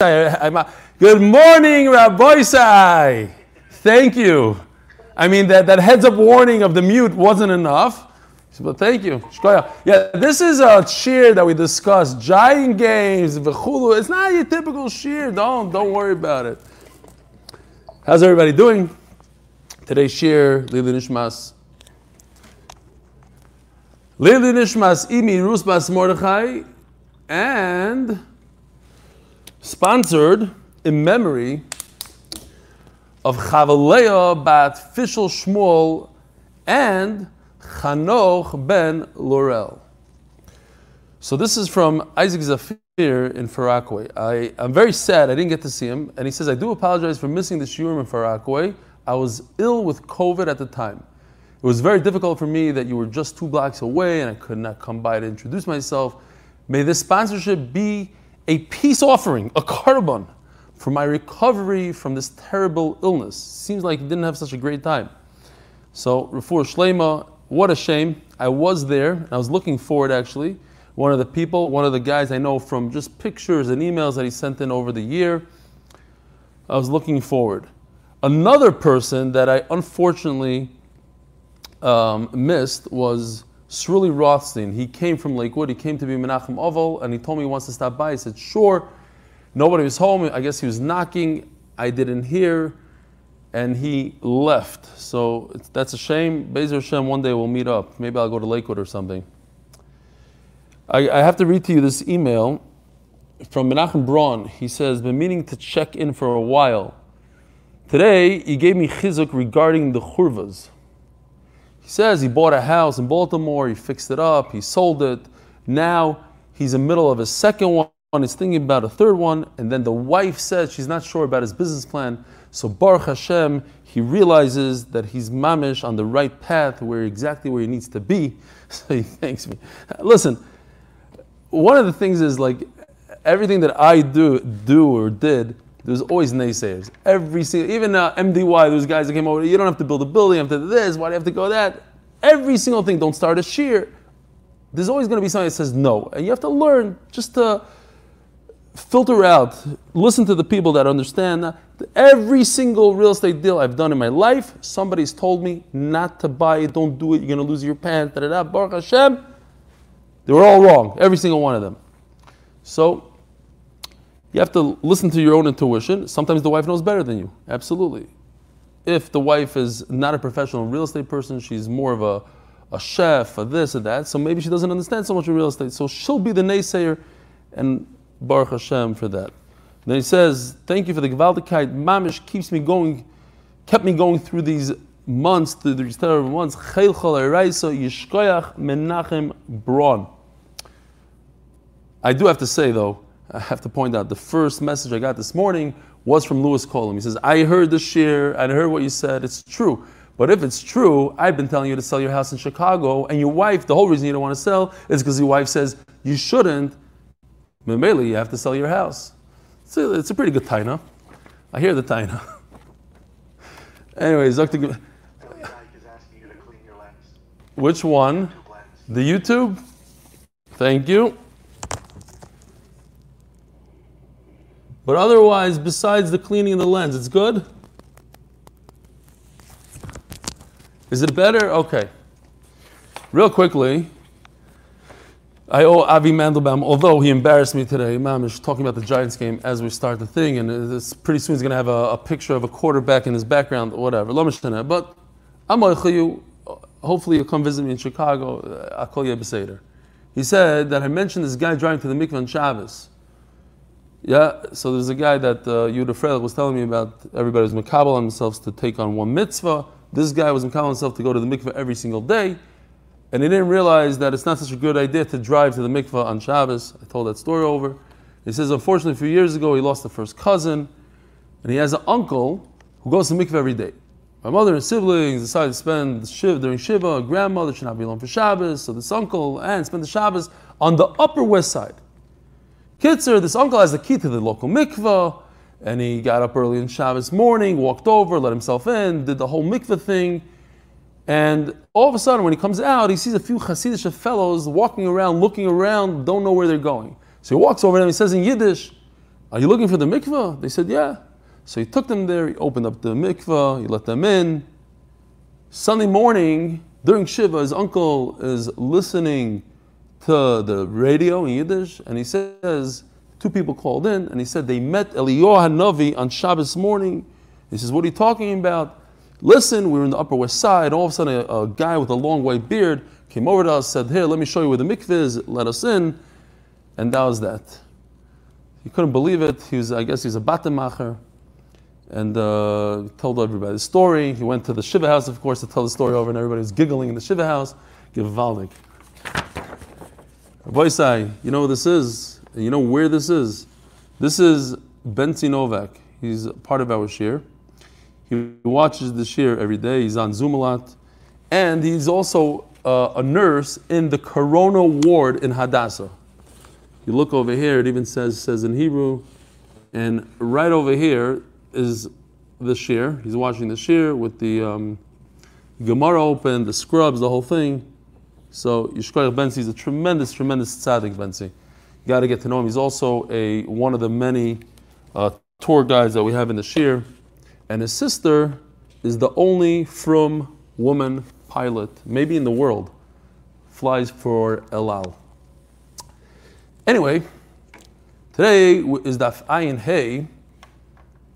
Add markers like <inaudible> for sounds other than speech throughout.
Good morning, Rabbi Sai. Thank you. I mean, that, that heads up warning of the mute wasn't enough. But thank you. Yeah, this is a cheer that we discussed. Giant games, v'chulu. It's not your typical cheer. Don't, don't worry about it. How's everybody doing? Today's cheer, Lili Nishmas. Lili Nishmas Imi Rusbas Mordechai and sponsored in memory of Chavaleah bat Fishel Shmuel and Chanoch ben Laurel. So this is from Isaac Zafir in Far Rockaway. I, am very sad I didn't get to see him, and he says, I do apologize for missing the shiurim in Far Rockaway. I was ill with COVID at the time. It was very difficult for me that you were just two blocks away and I could not come by to introduce myself. May this sponsorship be a peace offering, a korban, for my recovery from this terrible illness. Seems like he didn't have such a great time. So, Rafur Shlema, what a shame. I was there, I was looking forward actually. One of the people, one of the guys I know from just pictures and emails that he sent in over the year, I was looking forward. Another person that I unfortunately um, missed was Sruli Rothstein, he came from Lakewood, he came to be Menachem Oval, and he told me he wants to stop by. I said, sure. Nobody was home. I guess he was knocking. I didn't hear, and he left. So that's a shame. Bezer Hashem, one day we'll meet up. Maybe I'll go to Lakewood or something. I, I have to read to you this email from Menachem Braun. He says, been meaning to check in for a while. Today, he gave me chizuk regarding the churvas. He says he bought a house in Baltimore, he fixed it up, he sold it. Now he's in the middle of a second one, he's thinking about a third one, and then the wife says she's not sure about his business plan. So Baruch Hashem, he realizes that he's mamish on the right path, where exactly where he needs to be. <laughs> So he thanks me. Listen, one of the things is like everything that I do, do or did, there's always naysayers. Every single, even uh, MDY, those guys that came over, you don't have to build a building, you have to do this, why do you have to go that? Every single thing, don't start a shear. There's always going to be somebody that says no. And you have to learn just to filter out, listen to the people that understand. Every single real estate deal I've done in my life, somebody's told me not to buy it, don't do it, you're going to lose your pants, Baruch Hashem. They were all wrong, every single one of them. So you have to listen to your own intuition. Sometimes the wife knows better than you. Absolutely. If the wife is not a professional real estate person, she's more of a, a chef, a this or that, so maybe she doesn't understand so much of real estate. So she'll be the naysayer, and Baruch Hashem for that. Then he says, Thank you for the Gewaltigkeit. Mamish keeps me going, kept me going through these months, through these terrible months. Chel Yishkoyach Menachem Braun. I do have to say though, I have to point out the first message I got this morning was from Lewis Colum. He says, I heard the shir, I heard what you said, it's true. But if it's true, I've been telling you to sell your house in Chicago, and your wife, the whole reason you don't want to sell is because your wife says you shouldn't. Mameli, you have to sell your house. It's a, it's a pretty good taina. I hear the taina. <laughs> Anyways, Dr. Which one? The YouTube? Thank you. But otherwise, besides the cleaning of the lens, it's good? Is it better? Okay. Real quickly, I owe Avi Mandelbaum, although he embarrassed me today, Mamish, talking about the Giants game as we start the thing, and it's pretty soon he's going to have a, a, picture of a quarterback in his background, whatever. But I'm. Hopefully, you'll come visit me in Chicago. Uh, I'll call you a. He said that I mentioned this guy driving to the mikvah on Shabbos. Yeah, so there's a guy that uh, Yudah Freilich was telling me about. Everybody was on themselves to take on one mitzvah. This guy was makabel himself to go to the mikveh every single day, and he didn't realize that it's not such a good idea to drive to the mikveh on Shabbos. I told that story over. He says, unfortunately, a few years ago, he lost a first cousin, and he has an uncle who goes to mikveh every day. My mother and siblings decided to spend shiv during Shiva. Grandmother should not be alone for Shabbos, so this uncle and spend the Shabbos on the Upper West Side. Kitzer, this uncle has the key to the local mikveh, and he got up early in Shabbos morning, walked over, let himself in, did the whole mikveh thing. And all of a sudden, when he comes out, he sees a few Hasidic fellows walking around, looking around, don't know where they're going. So he walks over to them, he says in Yiddish, Are you looking for the mikveh? They said, Yeah. So he took them there, he opened up the mikveh, he let them in. Sunday morning, during Shiva, his uncle is listening to the radio in Yiddish, and he says, two people called in, and he said they met Eliyahu Hanavi on Shabbos morning. He says, what are you talking about? Listen, we were in the Upper West Side, all of a sudden a, a guy with a long white beard came over to us, said, here, let me show you where the mikveh is, let us in, and that was that. He couldn't believe it. He was, I guess he's a batemacher and uh, told everybody the story. He went to the Shiva house, of course, to tell the story over, and everybody was giggling in the Shiva house. Gevaldik. Boysai, you know this is? You know where this is? This is Benzi Novak. He's part of our shir. He watches the shir every day. He's on Zoom a lot. And he's also uh, a nurse in the Corona ward in Hadassah. You look over here, it even says, says in Hebrew, and right over here is the shir. He's watching the shir with the um, Gemara open, the scrubs, the whole thing. So Yishkoyach Benzi is a tremendous, tremendous tzaddik Benzi. You got to get to know him. He's also a one of the many uh, tour guides that we have in the shir, and his sister is the only from woman pilot, maybe in the world, flies for El Al. Anyway, today is Daf Ayin Hey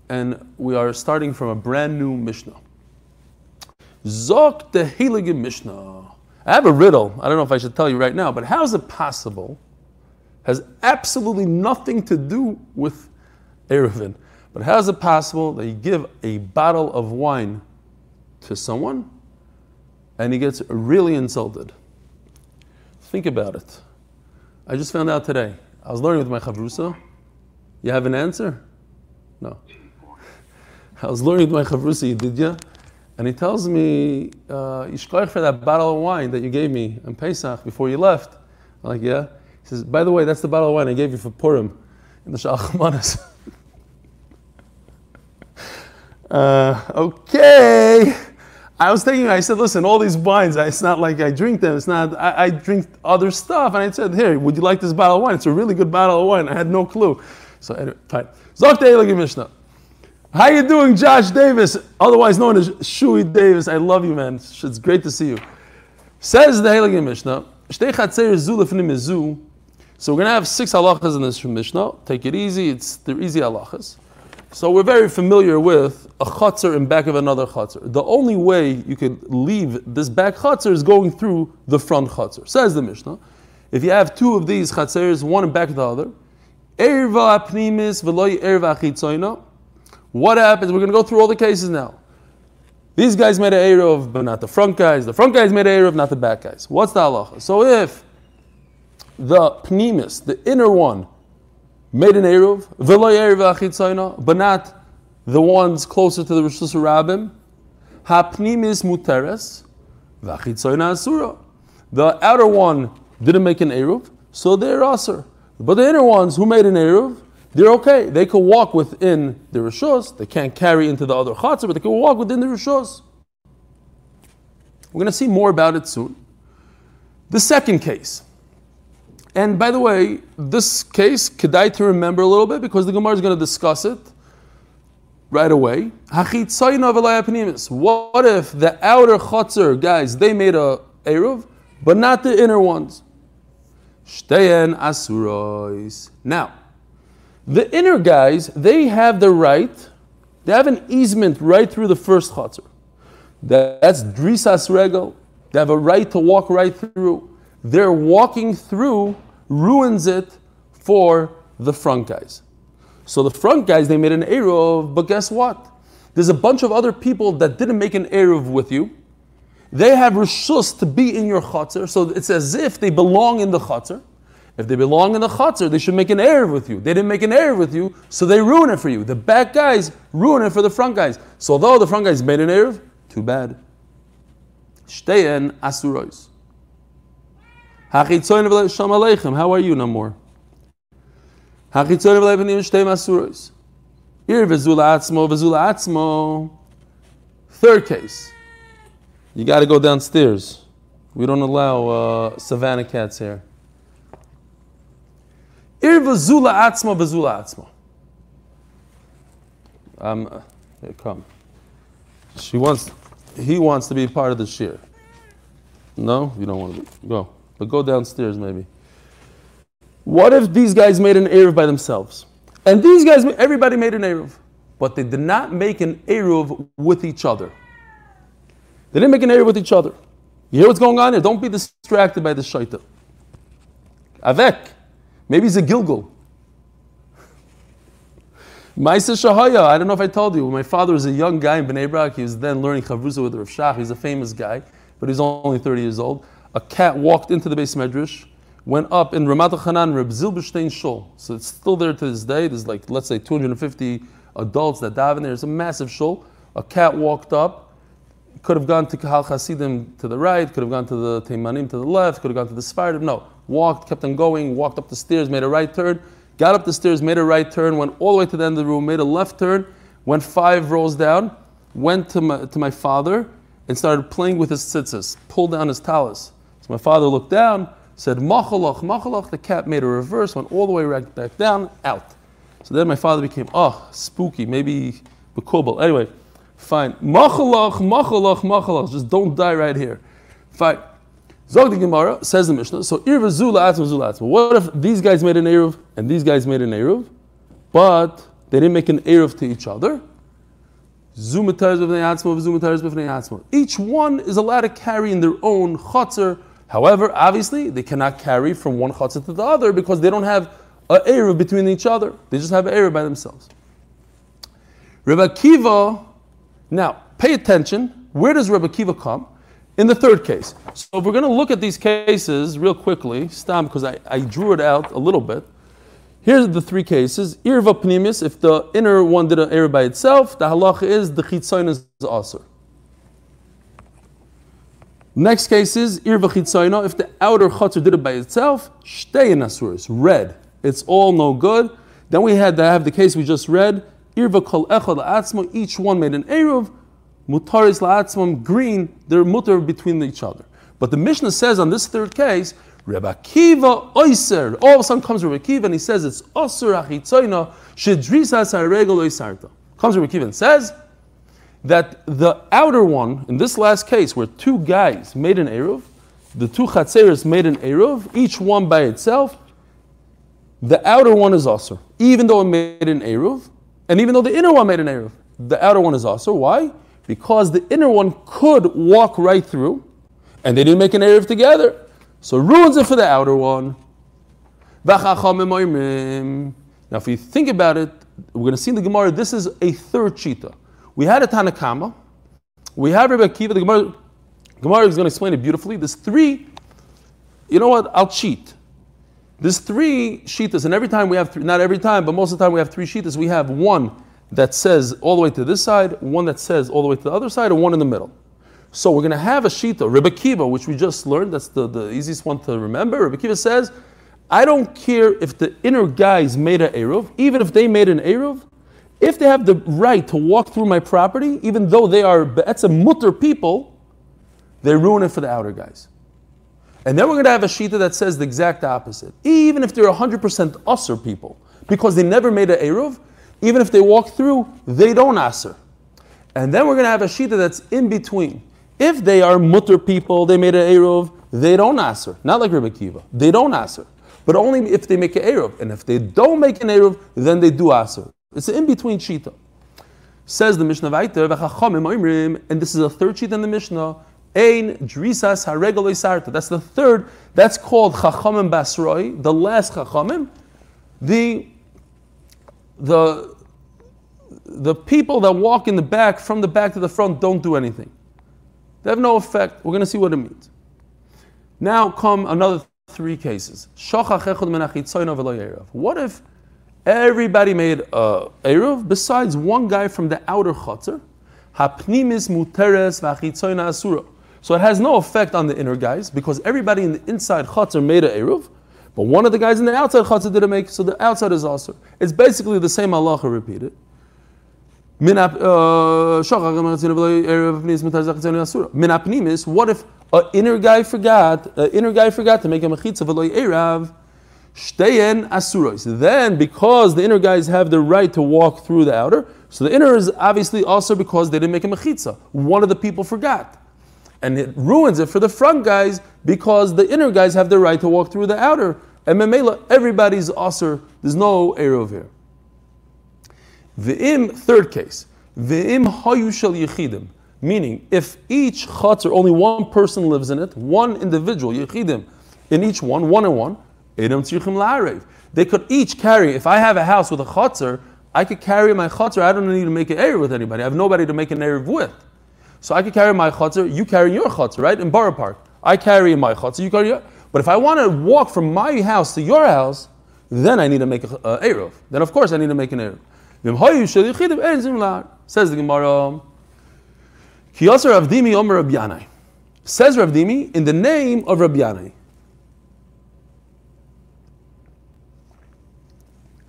and we are starting from a brand new Mishnah. Zok the Heilige Mishnah. I have a riddle. I don't know if I should tell you right now, but how is it possible? Has absolutely nothing to do with Eruvin. But how is it possible that you give a bottle of wine to someone and he gets really insulted? Think about it. I just found out today. I was learning with my chavrusa. You have an answer? No. I was learning with my chavrusi, did you? And he tells me, uh, for that bottle of wine that you gave me on Pesach before you left. I'm like, yeah. He says, by the way, that's the bottle of wine I gave you for Purim in the shalach manos. <laughs> uh, okay. I was thinking, I said, listen, all these wines, it's not like I drink them. It's not, I, I, drink other stuff. And I said, here, would you like this bottle of wine? It's a really good bottle of wine. I had no clue. So anyway, fine. Zok Mishnah. How you doing, Josh Davis, otherwise known as Shui Davis? I love you, man. It's great to see you. Says the Heilige Mishnah, so we're going to have six halachas in this Mishnah. Take it easy. It's they're easy halachas. So we're very familiar with a chutzner in back of another chutzner. The only way you can leave this back chutzner is going through the front chutzner. Says the Mishnah. If you have two of these chutzers, one in back of the other, erva apnimis v'loy erva achitzoyna, what happens? We're going to go through all the cases now. These guys made an Eruv, but not the front guys. The front guys made an Eruv, not the back guys. What's the halacha? So if the pnimis, the inner one, made an Eruv, but not the ones closer to the Rosh Rabbim, ha-pnimis muteres, asura. The outer one didn't make an Eruv, so they're asur. But the inner ones who made an Eruv, they're okay. They can walk within the Rishos. They can't carry into the other Chatzar, but they can walk within the Rishos. We're going to see more about it soon. The second case. And by the way, this case, Kedai to remember a little bit because the Gemara is going to discuss it right away. What if the outer Chatzar guys, they made a Eruv, but not the inner ones? Now, the inner guys, they have the right, they have an easement right through the first chutzner. That's drisas regal. They have a right to walk right through. Their walking through ruins it for the front guys. So the front guys, they made an Eruv, but guess what? There's a bunch of other people that didn't make an Eruv with you. They have rishus to be in your chutzner, so it's as if they belong in the chutzner. If they belong in the chutzner, they should make an Eruv with you. They didn't make an Eruv with you, so they ruin it for you. The back guys ruin it for the front guys. So although the front guys made an Eruv, too bad. Shteyen asurois. How are you, no more? Third case. You got to go downstairs. We don't allow uh, savannah cats here. Irva zula atzma bezula atzma. Um, here, come. She wants, he wants to be part of the shir. No, you don't want to be. Go. But go downstairs maybe. What if these guys made an Eruv by themselves? And these guys, everybody made an Eruv. But they did not make an Eruv with each other. They didn't make an Eruv with each other. You hear what's going on here? Don't be distracted by the shaita. Avek. Maybe he's a Gilgul. Maisa Shahaya, I don't know if I told you, my father was a young guy in Bnei Brak. He was then learning Chavruza with Rav Shach. He's a famous guy, but he's only 30 years old. A cat walked into the beis medrash, went up in Ramat Chanan, Reb Zilberstein Shul. So it's still there to this day. There's like, let's say, 250 adults that daven there. It's a massive shul. A cat walked up, could have gone to Kahal Hasidim to the right, could have gone to the Teimanim to the left, could have gone to the Sfardim. No, walked, kept on going, walked up the stairs, made a right turn got up the stairs, made a right turn, went all the way to the end of the room, made a left turn, went five rows down, went to my, to my father, and started playing with his tzitzis, pulled down his talus. So my father looked down, said, Machalach, Machalach. The cat made a reverse, went all the way right back down, out. So then my father became, oh, spooky, maybe Bekubal. Anyway, fine. Machalach, Machalach, Machalach. Just don't die right here. Fine. Zog the Gemara says the Mishnah. So irva zula. What if these guys made an eruv and these guys made an eruv, but they didn't make an eruv to each other? Each one is allowed to carry in their own chutzner. However, obviously, they cannot carry from one chutzner to the other because they don't have an eruv between each other. They just have an eruv by themselves. Rebbe Kiva, now pay attention. Where does Rebbe Kiva come? In the third case. So if we're going to look at these cases real quickly, stop because I, I drew it out a little bit. Here's the three cases. Irva pnimis, if the inner one did an error by itself, the halacha is the chitzayin is asr. Next case is irva chitzayna, if the outer chutzner did it by itself, shtei asuris, red. It's all no good. Then we had to have the case we just read, irva kol echad atzma, each one made an eruv, mutaris la'atzmam green, they're mutar between each other. But the Mishnah says on this third case, Rebbe Kiva oiser. All of a sudden comes Rebbe Kiva and he says it's osur achitzoina shedrisas haregel oisarta. Comes Rebbe Kiva and says that the outer one, in this last case, where two guys made an eruv, the two chatzeres made an eruv, each one by itself, the outer one is osur, even though it made an eruv, and even though the inner one made an eruv, the outer one is osur. Why? Because the inner one could walk right through, and they didn't make an Erev together. So ruins it for the outer one. Now, if you think about it, we're going to see in the Gemara, this is a third Shita. We had a Tanna Kamma, we have Rebbe Akiva, the Gemara, Gemara is going to explain it beautifully. There's three, you know what, I'll cheat. There's three Shitas, and every time we have, three, not every time, but most of the time we have three Shitas. We have one that says all the way to this side, one that says all the way to the other side, and one in the middle. So we're going to have a shita, Rebbe Kiva, which we just learned. That's the, the easiest one to remember. Rebbe Kiva says, I don't care if the inner guys made an Eruv, even if they made an Eruv, if they have the right to walk through my property, even though they are that's a mutter people, they ruin it for the outer guys. And then we're going to have a shita that says the exact opposite. Even if they're 100% usser people, because they never made an Eruv, even if they walk through, they don't aser. And then we're going to have a shita that's in between. If they are mutter people, they made an Eruv, they don't aser. Not like Rebbe Kiva. They don't aser. But only if they make an Eruv. And if they don't make an Eruv, then they do aser. It's an in between shita. Says the Mishnah Vaiter, and this is a third sheet in the Mishnah. Ein drisas haregoloi sarta. That's the third. That's called chachamim basroi, the last chachamim. The the, the people that walk in the back, from the back to the front, don't do anything. They have no effect. We're going to see what it means. Now come another three cases. What if everybody made a Eruv besides one guy from the outer Chatzar? Hapnimis muteres v'achitzoyna asura. So it has no effect on the inner guys because everybody in the inside Chatzar made a Eruv. But one of the guys in the outside chatzah didn't make, so the outside is also. It's basically the same halacha repeated. Minapnimis, uh, what if an inner guy forgot, an inner guy forgot to make a mechitza v'loy erav, shteyen asuros. Then, because the inner guys have the right to walk through the outer, So the inner is obviously also because they didn't make a mechitza. One of the people forgot. And it ruins it for the front guys because the inner guys have the right to walk through the outer. And Memela, everybody's usher. There's no Eruv here. V'im, third case. V'im hayu shel yechidim. Meaning, if each chutzner, only one person lives in it, one individual, yechidim, in each one, one and one, edom tzrichim la'arev. They could each carry, if I have a house with a chutzner, I could carry my chutzner, I don't need to make an Erev with anybody. I have nobody to make an Erev with. So I could carry my chutzner, you carry your chutzner, right? In Borough Park. I carry my chutzner, you carry your. But if I want to walk from my house to your house, then I need to make a uh, Erev. Then of course I need to make an Erev. Says the Gemara. Kiyasar Avdimi Omer Rabbi Says Rav Ravdimi in the name of Yanai.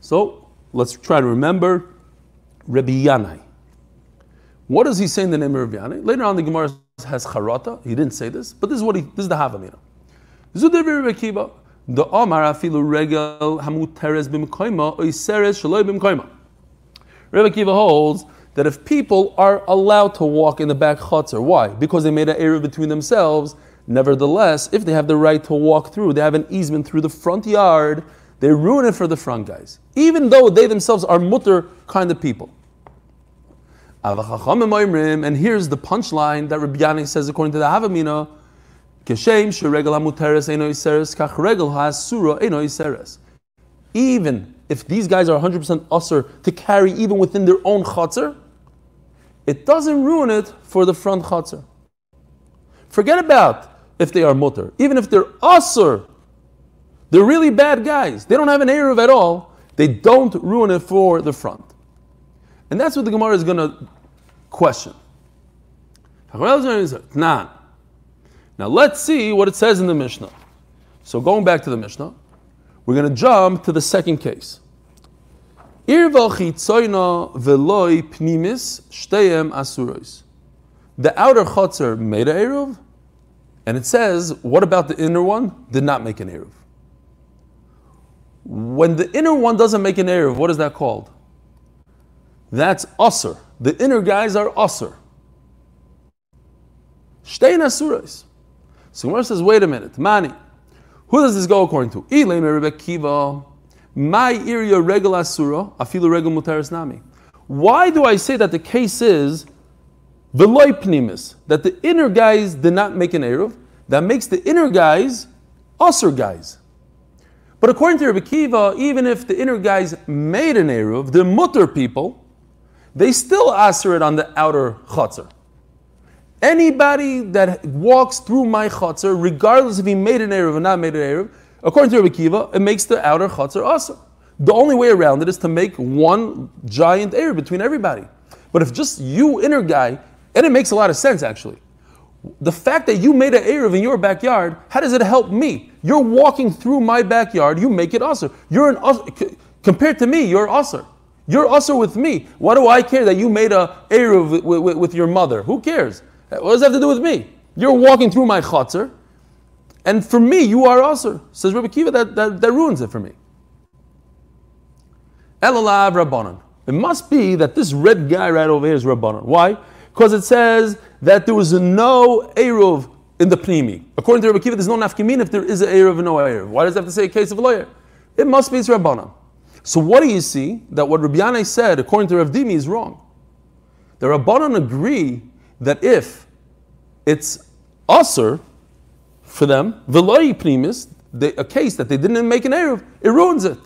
So let's try to remember Rabbi. What does he say in the name of Rabbi? Later on, the Gemara has charata. He didn't say this, but this is what he. This is the Havamina. Zudir Rabbi Kiva. The Omar afilu regel hamuteres bimkoima oiseres shaloi bimkoima. Rabbi Kiva holds that if people are allowed to walk in the back chutzner, why? Because they made an area between themselves. Nevertheless, if they have the right to walk through, they have an easement through the front yard they ruin it for the front guys, even though they themselves are mutter kind of people. And here's the punchline that Rabbi Yanai says according to the Havamina. Even if these guys are 100% usher to carry even within their own chatzar, it doesn't ruin it for the front chatzar. Forget about if they are mutter. Even if they're usher they're really bad guys. They don't have an Eruv at all. They don't ruin it for the front. And that's what the Gemara is going to question. Now let's see what it says in the Mishnah. So going back to the Mishnah, we're going to jump to the second case. The outer chutzner made an Eruv, and it says, what about the inner one? Did not make an Eruv. When the inner one doesn't make an Erev, what is that called? That's Usr. The inner guys are Usr. Shtein Asurais. So Gemara says, wait a minute, Mani. Who does this go according to? Ilay Rebbe Kiva. My area regal asura, afilu regal mutaris nami. Why do I say that the case is veloy pnimis, that the inner guys did not make an eruv? That makes the inner guys usher guys. But according to Rabbi Kiva, even if the inner guys made an Eruv, the mutter people, they still answer it on the outer chutzner. Anybody that walks through my chutzner, regardless if he made an Eruv or not made an Eruv, according to Rabbi Kiva, it makes the outer chutzner also. The only way around it is to make one giant Eruv between everybody. But if just you, inner guy, and it makes a lot of sense actually the fact that you made an Erev in your backyard, how does it help me? You're walking through my backyard, you make it usher. You're an usher. Compared to me, you're usher. You're usher with me. What do I care that you made a Erev with, with, with, your mother? Who cares? What does that have to do with me? You're walking through my chutzner, and for me, you are usher. Says Rabbi Kiva, that, that, that ruins it for me. Elalav Rabbanon. It must be that this red guy right over here is Rabbanon. Why? Because it says that there was no Eruv in the Pnimi. According to Rabbi Kiva, there's no nafkimin if there is an Eruv and no Eruv. Why does it have to say a case of a lawyer? It must be it's Rabbana. So what do you see? That what Rabbi said, according to Rav Dimi, is wrong. The Rabbanan agree that if it's usr for them, veloy pnimis, a case that they didn't make an Eruv, it ruins it.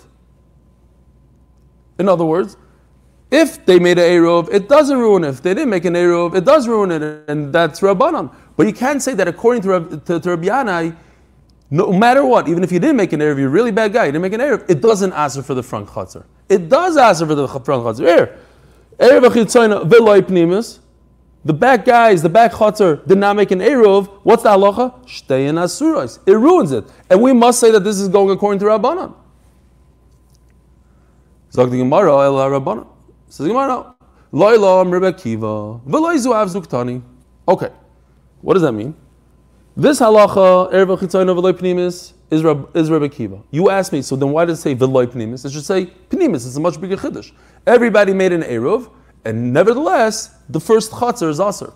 In other words, if they made an Eruv, it doesn't ruin it. If they didn't make an Eruv, it does ruin it, and that's Rabbanon. But you can't say that according to, to, to Rabbi Yanai, no matter what, even if you didn't make an Eruv, you're a really bad guy, you didn't make an Eruv, it doesn't answer for the front chutzner. It does answer for the front chutzner. Here, Eruv achitzayna veloy pnimis, the back guys, the back chutzner did not make an Eruv, what's the halacha? Shtein asurais. It ruins it. And we must say that this is going according to Rabbanon. Zog the Gemara, el Rabbanon. Says Gemara, Loilam Rebbe Kiva, Veloizu. Okay, what does that mean? This halacha, Erev Chitzayin Veloy Pnimis, is, Reb, is Rebbe Kiva. You ask me, so then why does it say Veloy Pnimis? It should say Pnimis, it's a much bigger Chiddush. Everybody made an Eruv, And nevertheless, the first chatzar is aser.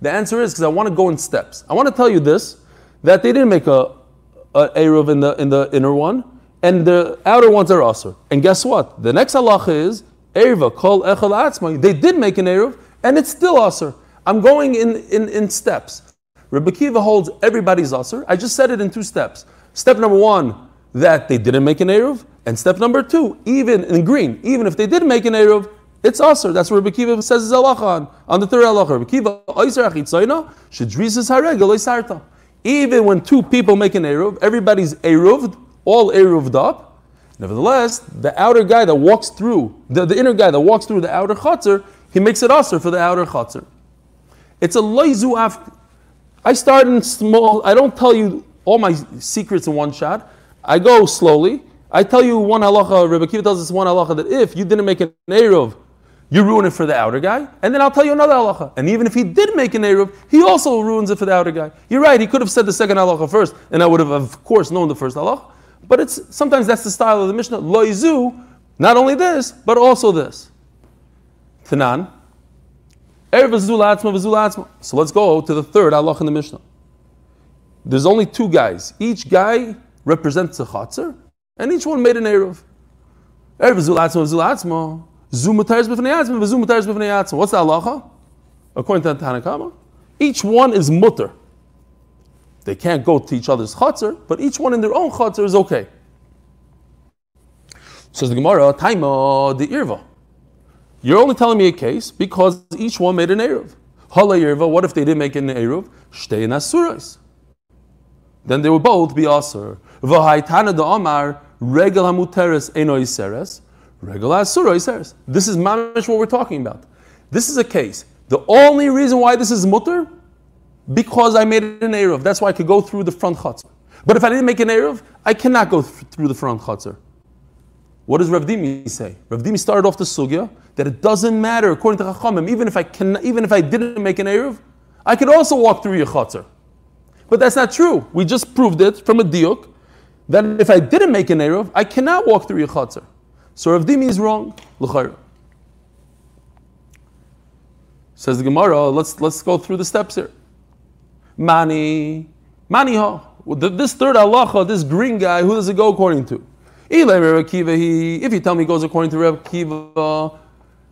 The answer is because I want to go in steps. I want to tell you this that they didn't make a, a eruv in the in the inner one, and the outer ones are aser. And guess what? The next halacha is erva kol echel atzma. They did make an eruv, and it's still aser. I'm going in, in, in steps. Rebbe Kiva holds everybody's aser. I just said it in two steps. Step number one, that they didn't make an eruv, and step number two, even in green, even if they did make an eruv, it's aser. That's where Rebbe Kiva says his halacha on, on the third halacha. Rebbe Kiva oiser achitzoyna shedrisis haregel sarta. Even when two people make an eruv, everybody's eruved, all eruved up. Nevertheless, the outer guy that walks through, the, the inner guy that walks through the outer chatzar, he makes it aser for the outer chatzar. It's a loizu af. I start in small. I don't tell you all my secrets in one shot. I go slowly. I tell you one halacha. Rebbe Kiva tells us one halacha that if you didn't make an eruv, you ruin it for the outer guy. And then I'll tell you another halacha. And even if he did make an eruv, he also ruins it for the outer guy. You're right. He could have said the second halacha first, and I would have, of course, known the first halacha. But it's sometimes that's the style of the Mishnah. Loizu, not only this, but also this. Tanan. So let's go to the third Allah in the Mishnah. There's only two guys. Each guy represents a chatzar, and each one made an Erev. What's the halacha? According to the Tanna Kamma, each one is mutter. They can't go to each other's chatzar, but each one in their own chatzar is okay. Says the Gemara, Taima the Irva. You're only telling me a case because each one made an Eruv. Hala Yerva, what if they didn't make an Eruv? Shtei Asuras. Then they would both be Asur. V'haitana da Amar, Regal HaMuteres Eno Iseres, Regal HaSura Iseres. This is mamish what we're talking about. This is a case. The only reason why this is mutter, because I made an Eruv. That's why I could go through the front chutzner. But if I didn't make an Eruv, I cannot go th- through the front chutzner. What does Rav Dimi say? Rav Dimi started off the sugya that it doesn't matter according to Chachamim. Even if I can, even if I didn't make an eruv, I could also walk through your chatzar. But that's not true. We just proved it from a diuk that if I didn't make an eruv, I cannot walk through your chatzar. So Rav Dimi is wrong. L'chayr. Says the Gemara. Let's let's go through the steps here. Mani, mani ha. This third halacha, this green guy, who does it go according to? If you tell me it goes according to Reb Kiva,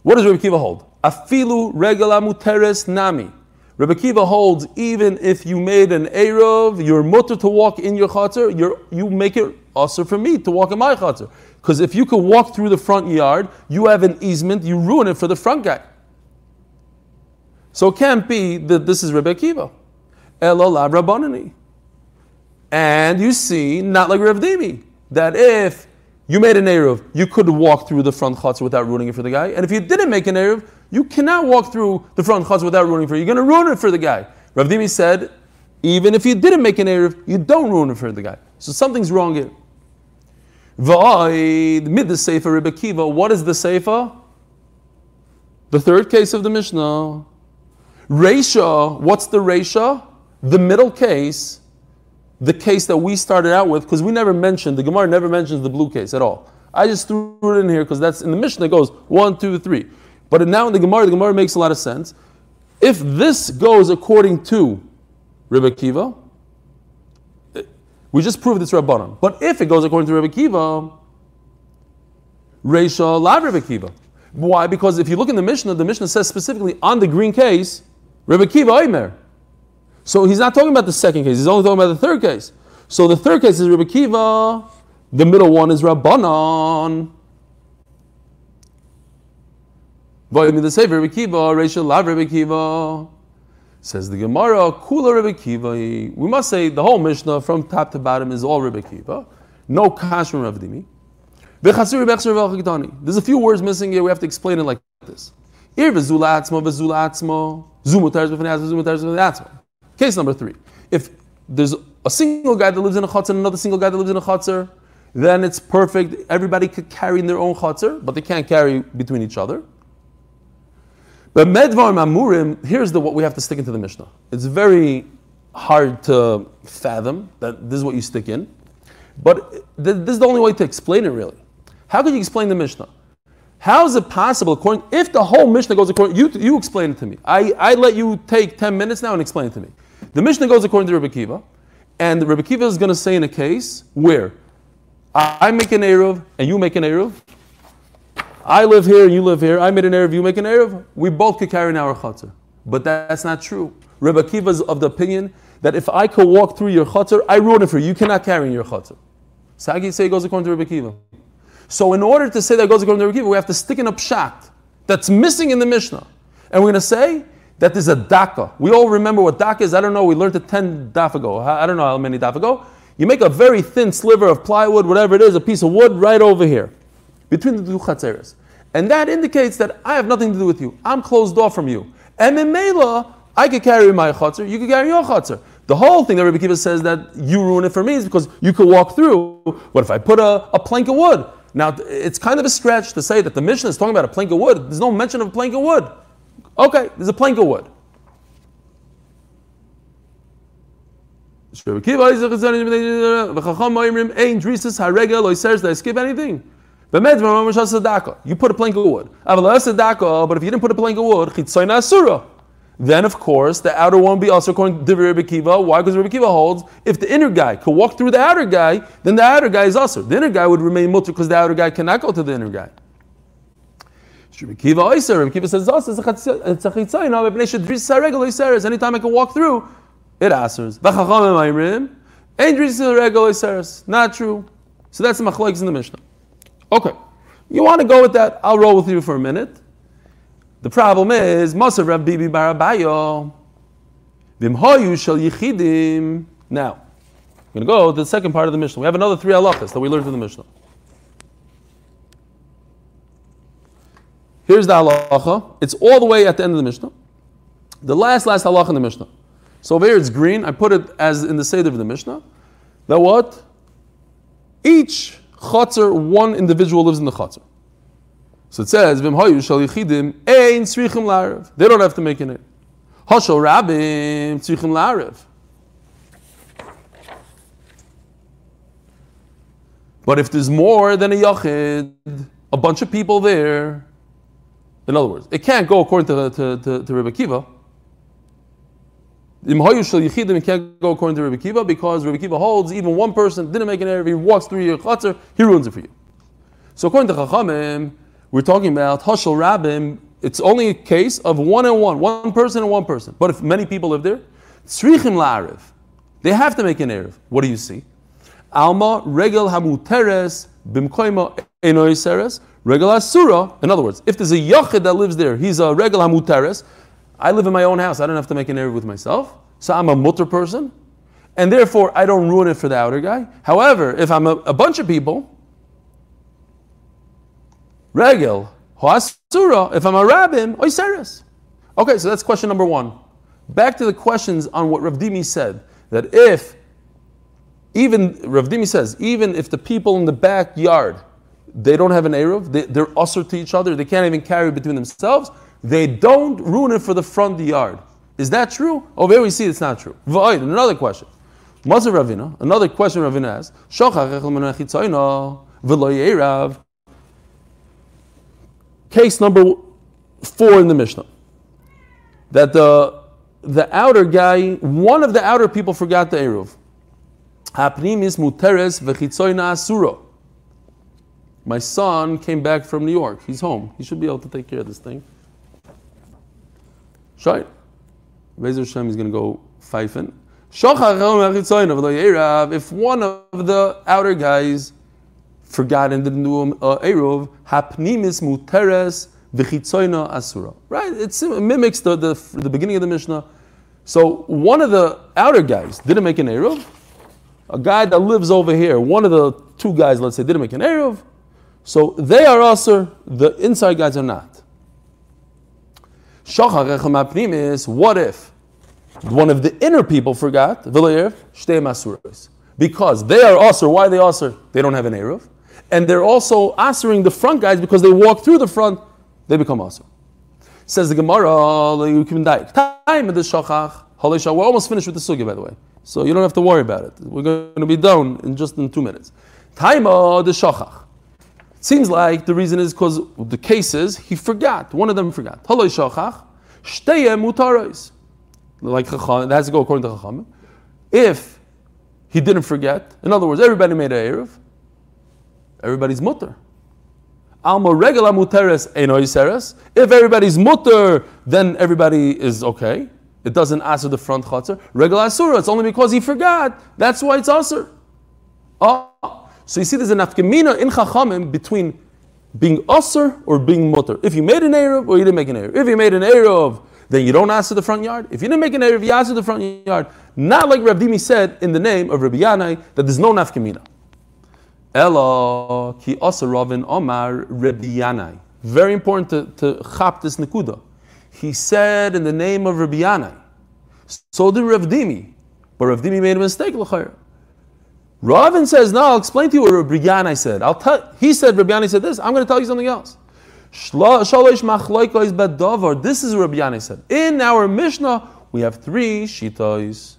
what does Reb Kiva hold? Afilu regala muteres nami. Reb Kiva holds even if you made an Erev, you're mutter to walk in your chatzar, you make it also for me to walk in my chatzar. Because if you could walk through the front yard, you have an easement, you ruin it for the front guy. So it can't be that this is Rebbe Kiva. Elolav Rabbanani. And you see, not like Rev Dimi, that if you made an Eruv, you could walk through the front chutzner without ruining it for the guy. And if you didn't make an Eruv, you cannot walk through the front chutzner without ruining it for you. You're going to ruin it for the guy. Rav Dimi said, even if you didn't make an Eruv, you don't ruin it for the guy. So something's wrong here. V'aid, mid the Sefer Rebbe Kiva. What is the Sefer? The third case of the Mishnah. Reisha, what's the Reisha? The middle case the case that we started out with, because we never mentioned, the Gemara never mentions the blue case at all. I just threw it in here because that's in the Mishnah it goes one, two, three. But now in the Gemara, the Gemara makes a lot of sense. If this goes according to Rebbe Kiva, we just proved it's Rabbanon. But if it goes according to Rebbe Kiva, Reisha la Rebbe Kiva. Why? Because if you look in the Mishnah, the Mishnah says specifically on the green case, Rebbe Kiva Oimer. So he's not talking about the second case, he's only talking about the third case. So the third case is Rebbe Kiva, the middle one is Rabbanon. the Sefer Rebbe Kiva, Rachel Lav Rebbe Kiva. Says the Gemara, Kula Rebbe Kiva. We must say the whole Mishnah from top to bottom is all Rebbe Kiva. No Kash from. There's a few words missing here. We have to explain it like this. Case number three. If there's a single guy that lives in a chutzner and another single guy that lives in a chutzner, then it's perfect. Everybody could carry in their own chutzner, but they can't carry between each other. But medvar mamurim, here's the what we have to stick into the Mishnah. It's very hard to fathom that this is what you stick in, but this is the only way to explain it really. How could you explain the Mishnah? How is it possible, according, if the whole Mishnah goes according, you, you explain it to me. I, I let you take 10 minutes now and explain it to me. The Mishnah goes according to Rebbe Kiva, and Rebbe Kiva is going to say in a case where I, make an Eruv and you make an Eruv, I live here you live here, I made an Eruv, you make an Eruv, we both could carry an our Chatzar. But that's not true. Rebbe Kiva is of the opinion that if I could walk through your Chatzar, I ruin it for you. You cannot carry in your Chatzar. Sagi say it goes according to Rebbe Kiva. So in order to say that goes according to Rebbe Kiva, we have to stick in a pshat that's missing in the Mishnah. And we're going to say that there's a daka. We all remember what daka is. I don't know. We learned it 10 daf ago. I don't know how many daf ago. You make a very thin sliver of plywood, whatever it is, a piece of wood right over here, between the two chatzeres. And that indicates that I have nothing to do with you. I'm closed off from you. And in Mela, I could carry my chatzar, you could carry your chatzar. The whole thing that Rabbi Kiva says that you ruin it for me is because you could walk through. What if I put a, a plank of wood? Now, it's kind of a stretch to say that the Mishnah is talking about a plank of wood. There's no mention of a plank of wood. Okay, there's a plank of wood. Rabbi Kiva skip anything. You put a plank of wood. But if you didn't put a plank of wood, then of course the outer one be also according to Rabbi Kiva. Why? Because Rabbi Kiva holds if the inner guy could walk through the outer guy, then the outer guy is also. The inner guy would remain mutter because the outer guy cannot go to the inner guy. Rabbi Kiva Kiva says also it's. Anytime I can walk through, it answers. Not true. So that's the machlokes in the Mishnah. Okay. You want to go with that? I'll roll with you for a minute. The problem is, Masav Rav Bibi bar Abaye. Now, I'm going to go to the second part of the Mishnah. We have another three halachas that we learned in the Mishnah. Here's the halacha. It's all the way at the end of the Mishnah. The last, last halacha in the Mishnah. So over here it's green. I put it as in the Seder of the Mishnah. That what? Each chatzar, one individual lives in the chatzar. So it says. They don't have to make an la'arev. But if there's more than a yachid, a bunch of people there, in other words, it can't go according to, to, to, to Rebbe Kiva. It can't go according to Rabbi Kiva because Rabbi Kiva holds even one person didn't make an error, he walks through your chatzar, he ruins it for you. So according to Chachamim, we're talking about Hashal Rabim, it's only a case of one and one, one person and one person. But if many people live there, Tzrichim La'ariv, they have to make an Erev. What do you see? Alma Regel Hamuteres Bimkoima Enoiseres Regel Asura. In other words, if there's a Yachid that lives there, he's a Regel Hamuteres. I live in my own house, I don't have to make an Erev with myself. So I'm a mutter person. And therefore, I don't ruin it for the outer guy. However, if I'm a, a bunch of people, Regel, Hoasura, if I'm a rabbin, Oiseres. Okay, so that's question number one. Back to the questions on what Rav Dimi said, that if, even, Rav Dimi says, even if the people in the backyard, they don't have an Eruv, they, they're usher to each other, they can't even carry between themselves, they don't ruin it for the front yard. Is that true? Over here we see it's not true. Another question. Mazar Ravina, another question Ravina asks, Case number four in the Mishnah. That the, the outer guy, one of the outer people forgot the Eruv. My son came back from New York. He's home. He should be able to take care of this thing. Shine. Bezer Hashem is going to go pfeifen. If one of the outer guys forgot and didn't do uh, Eruv, hapnimis muteres v'chitzoyna asura. Right? It mimics the, the, the beginning of the Mishnah. So one of the outer guys didn't make an Eruv. A guy that lives over here, one of the two guys, let's say, didn't make an Eruv. So they are also, the inside guys are not. Is what if one of the inner people forgot, because they are also, why are they also? They don't have an Eruv and they're also answering the front guys because they walk through the front, they become also. Says the Gemara, you can die. Time of the shachach, we're almost finished with the sugya, by the way. So you don't have to worry about it. We're going to be done in just in two minutes. Time of the shachach. Seems like the reason is because the cases he forgot. One of them forgot. Haloi shachach, mutaros. Like Chacham, it has to go according to Chacham. If he didn't forget, in other words, everybody made a Erev, everybody's mutter. Alma regula muteres enoiseres. If everybody's mutter, then everybody is okay. It doesn't answer the front chutzner. Regular asura, it's only because he forgot. That's why it's asur. Oh, ah, so you see there's a nafkamina in chachamim between being asur or being mutter. If you made an Erev or you didn't make an Erev. If you made an Erev, then you don't answer the front yard. If you didn't make an Erev, you answer the front yard. Not like Rav Dimi said in the name of Rabbi Yanai that there's no nafkamina. Elo ki Ravin Omar Rabbi Very important to, to chap this nekuda. He said in the name of Rabbi Yanai. So did Rav Dimi. But Rav Dimi made a mistake, l'chayr. Ravin says, no, I'll explain to you what Rabbi said. I'll tell, he said, Rabbi said this. I'm going to tell you something else. This is Rabbi Yanai said. In our Mishnah, we have three shitos.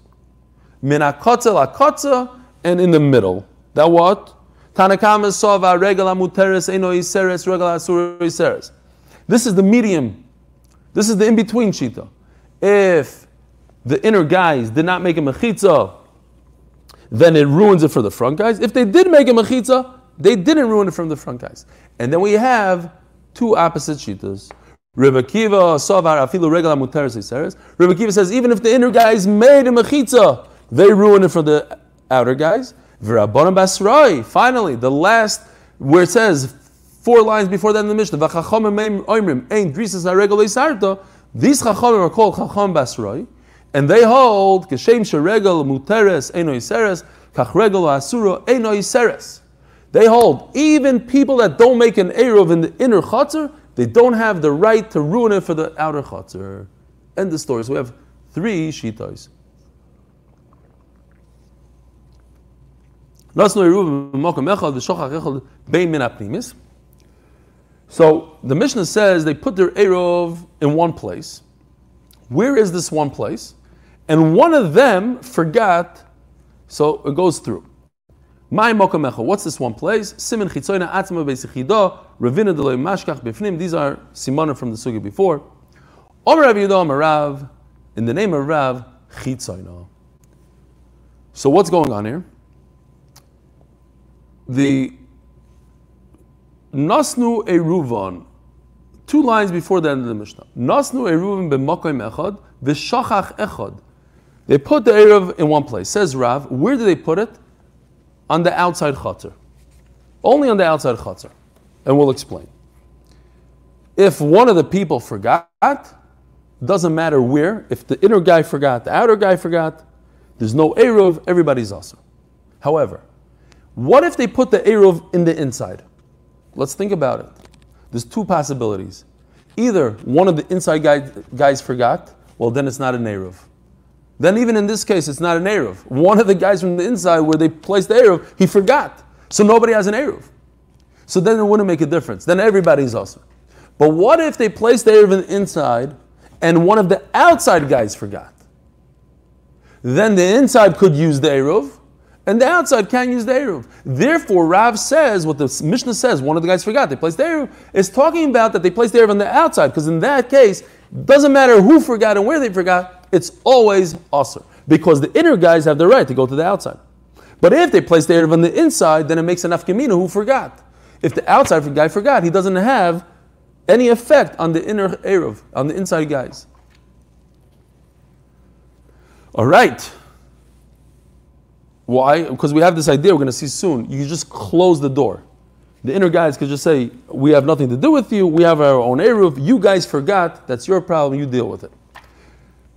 Min akotza and in the middle. That what? Tanna Kamma sova regala muteres eno iseres regala asur iseres. This is the medium. This is the in-between shita. If the inner guys did not make a mechitza, then it ruins it for the front guys. If they did make a mechitza, they didn't ruin it from the front guys. And then we have two opposite shitas. Rebbe Kiva savar afilu regala muteres. Rebbe Kiva says even if the inner guys made a mechitza, they ruin it for the outer guys. Finally, the last where it says four lines before that in the Mishnah. V'chachamim oimrim ein sarta. These chachamim are called chacham basroi, and they hold kashem sheregel muteres eno iseres kach regel asura eno iseres. They hold even people that don't make an eruv in the inner chutzner, they don't have the right to ruin it for the outer chutzner. End the story. So we have three shitos. So the Mishnah says they put their Erov in one place. Where is this one place? And one of them forgot, so it goes through. My mokamecha. What's this one place? Simen chitzoyna atzma beisichido, ravina deloy mashkach bifnim. These are simana from the sugi before. Omer Rav Rav, in the name of Rav, chitzoyna. So what's going on here? the Nasnu Eruvan, two lines before the end of the Mishnah. Nasnu Eruvan b'makoim echad v'shachach echad. They put the Eruv in one place. Says Rav, where do they put it? On the outside chatzar. Only on the outside chatzar. And we'll explain. If one of the people forgot, doesn't matter where. If the inner guy forgot, the outer guy forgot, there's no Eruv, everybody's awesome. However, what if they put the Eruv in the inside? Let's think about it. There's two possibilities. Either one of the inside guys, guys forgot, well, then it's not an Eruv. Then, even in this case, it's not an Eruv. One of the guys from the inside where they placed the Eruv, he forgot. So nobody has an Eruv. So then it wouldn't make a difference. Then everybody's awesome. But what if they placed the Eruv in the inside and one of the outside guys forgot? Then the inside could use the Eruv and the outside can't use the Eruv. Therefore, Rav says, what the Mishnah says, one of the guys forgot, they placed the Eruv, is talking about that they placed the Eruv on the outside, because in that case, doesn't matter who forgot and where they forgot, it's always usher. Because the inner guys have the right to go to the outside. But if they place the Eruv on the inside, then it makes an Afkamina who forgot. If the outside guy forgot, he doesn't have any effect on the inner Eruv, on the inside guys. All right. Why? Because we have this idea we're going to see soon. You just close the door. The inner guys could just say, We have nothing to do with you. We have our own Eruv. You guys forgot. That's your problem. You deal with it.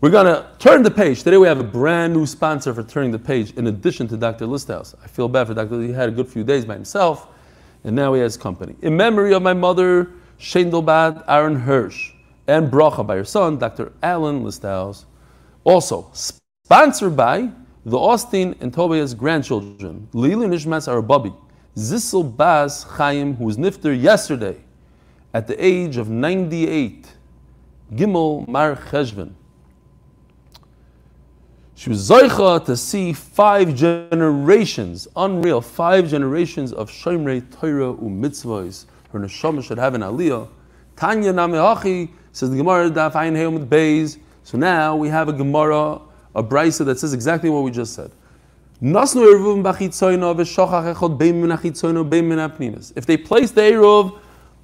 We're going to turn the page. Today we have a brand new sponsor for turning the page in addition to Dr. Listhouse. I feel bad for Dr. He had a good few days by himself, and now he has company. In memory of my mother, Shendelbad Aaron Hirsch, and Bracha by her son, Dr. Alan Listhouse. Also, sponsored by the Austin and Tobias grandchildren, Lili Nishmas Arababi, Zissel Bas Chaim, who was nifter yesterday at the age of 98, Gimel Mar Cheshvan. She was Zoicha to see five generations, unreal, five generations of Shomrei Torah u'mitzvahs. Her neshama should have an aliyah. Tanya Namehachi says the Gemara Daf Ayin Heom Beis. So now we have a Gemara, a brisa that says exactly what we just said. If they place the Eruv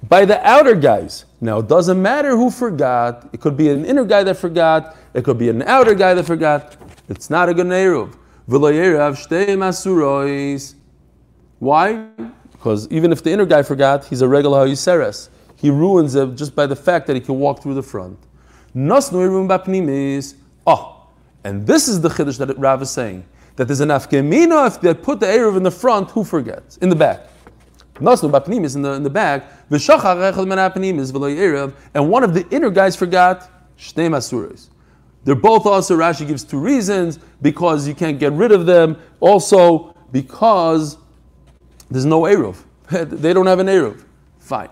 by the outer guys, now it doesn't matter who forgot. It could be an inner guy that forgot. It could be an outer guy that forgot. It's not a good Eruv. Why? Because even if the inner guy forgot, he's a regular Yiseres. He ruins it just by the fact that he can walk through the front. Oh, and this is the Chiddush that Rav is saying that there's an afkemina if they put the Erev in the front, who forgets? In the back. In the in the back. And one of the inner guys forgot. They're both also Rashi gives two reasons because you can't get rid of them. Also because there's no eruv. <laughs> they don't have an eruv. Fine.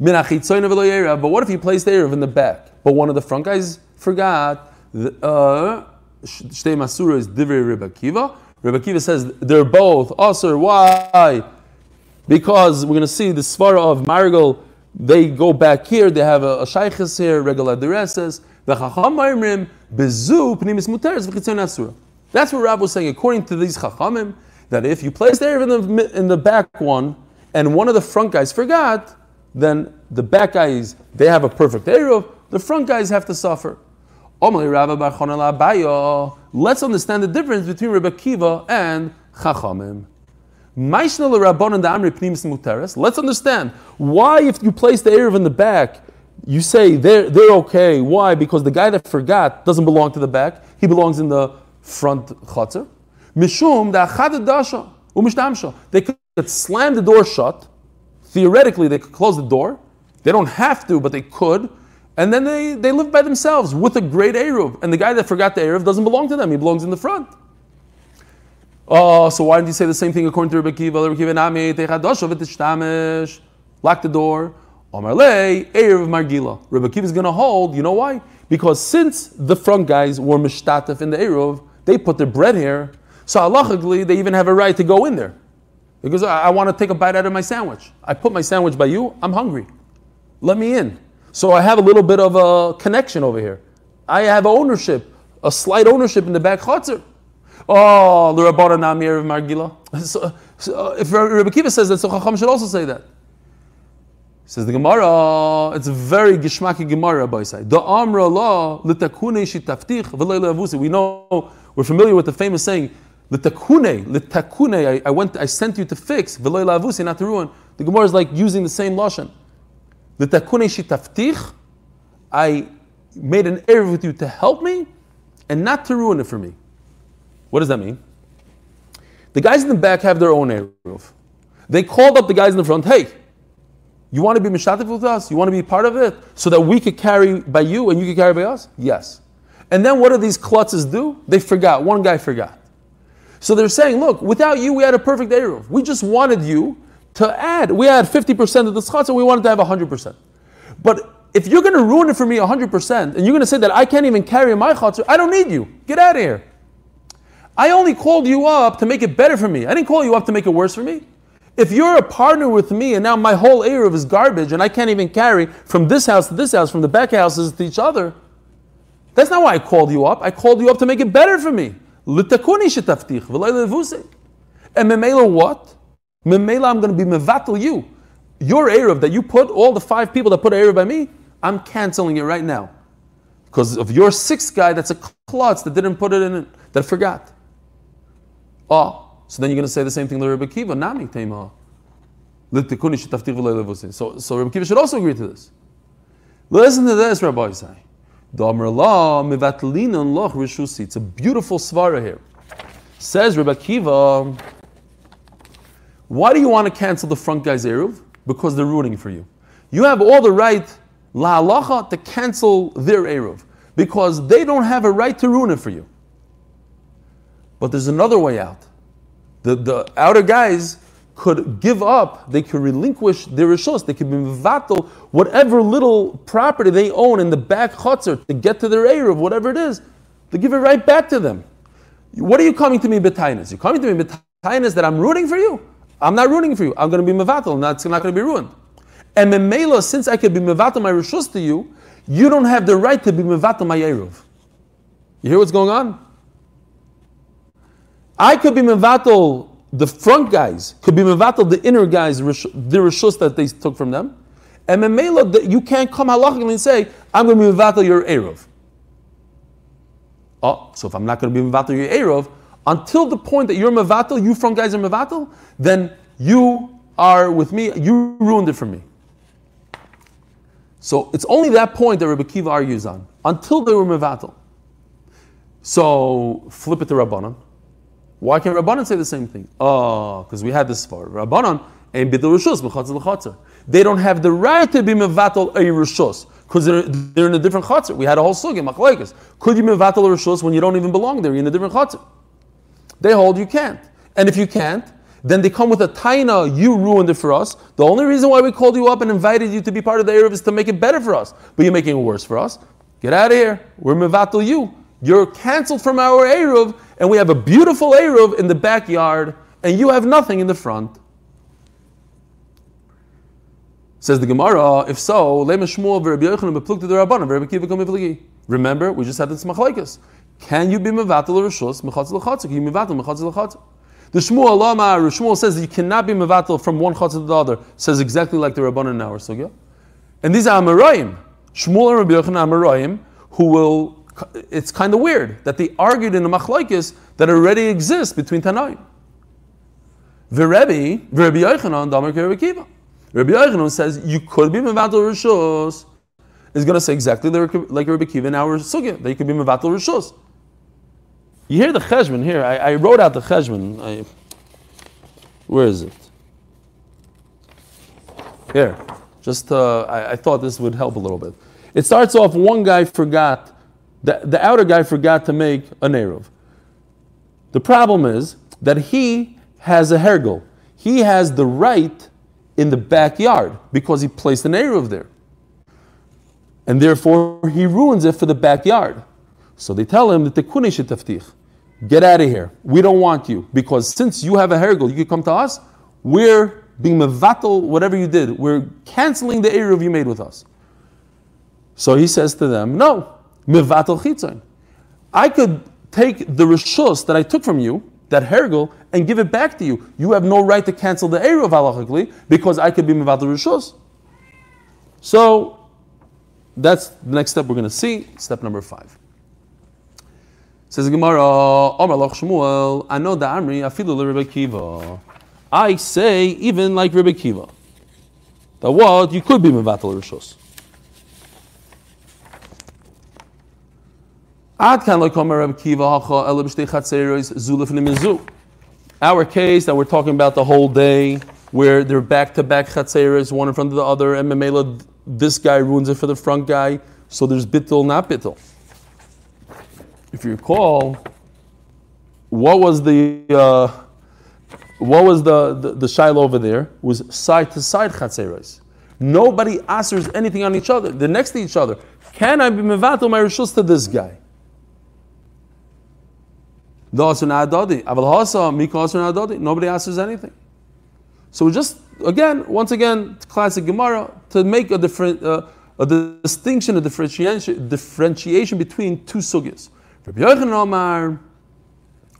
But what if you place the eruv in the back, but one of the front guys forgot? Uh, Shtei Masura is Divrei Rebbe Kiva. Rebbe Kiva says they're both Asr. Why? Because we're going to see the Svara of Marigal, they go back here, they have a, a Shaykhis here, regular Dereses. The Chacham Bezu, Pnimis Muteres, V'chitzon Asura. That's what Rab was saying. According to these Chachamim, that if you place the in the, in the back one, and one of the front guys forgot, then the back guys, they have a perfect Eruv, the front guys have to suffer. Let's understand the difference between Rebbe Kiva and Chachamim. Let's understand why, if you place the Erev in the back, you say they're, they're okay. Why? Because the guy that forgot doesn't belong to the back, he belongs in the front chatzar. Mishum They could slam the door shut. Theoretically, they could close the door. They don't have to, but they could. And then they, they live by themselves with a great Eruv. And the guy that forgot the Eruv doesn't belong to them, he belongs in the front. Oh, so why didn't you say the same thing according to Rebbe Kiva? Rebbe Kiva lock the door. Omarle, Eruv Margila. Rebbe Kiva is going to hold, you know why? Because since the front guys were mishtatef in the Eruv, they put their bread here, so halachically they even have a right to go in there. Because I, I want to take a bite out of my sandwich. I put my sandwich by you, I'm hungry. Let me in. So I have a little bit of a connection over here. I have ownership, a slight ownership in the back chutzner. Oh, the Rabbana Namir of Margila. <laughs> So, so uh, if Rabbi Kiva says that, so Chacham should also say that. Says the Gemara, it's a very gishmaki Gemara, by say. The Amra law, litakune We know, we're familiar with the famous saying, litakune, litakune, I, I went, I sent you to fix, v'leil not to ruin. The Gemara is like using the same lashon. The takune shitaftich, I made an error with you to help me and not to ruin it for me. What does that mean? The guys in the back have their own eruv. They called up the guys in the front, hey, you want to be mishatif with us? You want to be part of it? So that we could carry by you and you could carry by us? Yes. And then what do these klutzes do? They forgot. One guy forgot. So they're saying, look, without you, we had a perfect eruv. We just wanted you to add. We had 50% of the chatzah, we wanted to have 100%. But if you're going to ruin it for me 100%, and you're going to say that I can't even carry my chatzah, I don't need you. Get out of here. I only called you up to make it better for me. I didn't call you up to make it worse for me. If you're a partner with me and now my whole area is garbage and I can't even carry from this house to this house, from the back houses to each other, that's not why I called you up. I called you up to make it better for me. And memela what? Memela, I'm going to be mevatel you. Your Erev that you put, all the five people that put Erev by me, I'm canceling it right now. Because of your sixth guy that's a klutz that didn't put it in that forgot. Oh, so then you're going to say the same thing to Rebbe Kiva, Nami Tema. So, so Rebbe Kiva should also agree to this. Listen to this, Rabbi Isai. It's a beautiful svara here. Says Rebbe Kiva, why do you want to cancel the front guy's Eruv? Because they're rooting for you. You have all the right, la halacha, to cancel their Eruv. Because they don't have a right to ruin it for you. But there's another way out. The, the outer guys could give up, they could relinquish their rishos, they could be mivatal, whatever little property they own in the back chutzner to get to their Eruv, whatever it is, they give it right back to them. What are you coming to me betainas? You're coming to me betainas that I'm rooting for you. I'm not rooting for you. I'm going to be mevatel, and that's not going to be ruined. And memela, since I could be mevatel my rishus to you, you don't have the right to be mevatel my eruv. You hear what's going on? I could be mevatel the front guys, could be mevatel the inner guys, the rishus that they took from them. And memela, you can't come halachically and say, I'm going to be mevatel your eruv. Oh, so if I'm not going to be mevatel your eruv, until the point that you're mevatel, you front guys are mevatel, then you are with me, you ruined it for me. So it's only that point that Rabbi Kiva argues on, until they were mevatel. So flip it to Rabbanon. Why can't Rabbanon say the same thing? Ah, oh, because we had this far. Rabbanon and bidul rishus b'chatzah They don't have the right to be mevatel a because they're, they're in a different chatzar. We had a whole sugi machlekes. Could you mevatel a when you don't even belong there? You're in a different chatzar. They hold you can't. And if you can't, then they come with a taina, you ruined it for us. The only reason why we called you up and invited you to be part of the Erev is to make it better for us. But you're making it worse for us. Get out of here. We're mevatel you. You're canceled from our Erev, and we have a beautiful Erev in the backyard, and you have nothing in the front. Says the Gemara, if so, Remember, we just had this machlaikas. Can you be mevatel rishus mechatz lechatzik? Can you mevatel mechatz lechatzik? The Shmuel Lama, Shmuel says that you cannot be mevatel from one chutz to the other. Says exactly like the Rabbanan in our sugya. And these are Amarayim. Shmuel and Rabbi Yochanan Amarayim, who will. It's kind of weird that they argued in the machlaikis that already exists between Tanaim. V'Rebbe, Rabbi Yochanan, Damar Kiva. Rabbi Yochanan says you could be mevatel rishus. Is going to say exactly like Rabbi Kiva in our sugya that you could be mevatel rishus. You hear the cheshbon here. I, I, wrote out the cheshbon. I, where is it? Here. Just uh, I, I, thought this would help a little bit. It starts off one guy forgot, the, the outer guy forgot to make a Eruv. The problem is that he has a hergel. He has the right in the backyard because he placed an Eruv there. And therefore he ruins it for the backyard. So they tell him that the taftich, get out of here. We don't want you because since you have a hergel, you can come to us. We're being mevatel whatever you did. We're canceling the eruv you made with us. So he says to them, no, mevatel chitzon. I could take the rishus that I took from you, that hergel, and give it back to you. You have no right to cancel the eruv halachically because I could be mevatel rishus. So that's the next step we're going to see. Step number five. Says Gemara, Omar Loch Shmuel, I know the Amri, Afilu Rebbe Kiva. I say, even like Rebbe Kiva, that what you could be Mevatel Rishos. Ad kan like Omer Rebbe Kiva, Hacha, Ele B'shtei Chatzeros, Zulif Nimizu. Our case that we're talking about the whole day, where they're back-to-back Chatzeros, one in front of the other, and Memela, this guy ruins it for the front guy, so there's bittul, not bittul if you recall, what was the uh, what was the, the, the shiloh over there? It was side to side chatzeres. Nobody answers anything on each other. They're next to each other. Can I be mevatel my rishus to this guy? Nobody answers anything. So just again, once again, classic Gemara to make a different uh, a distinction, a differentiation, differentiation between two sugyas. Rabbi Yochanan Omar,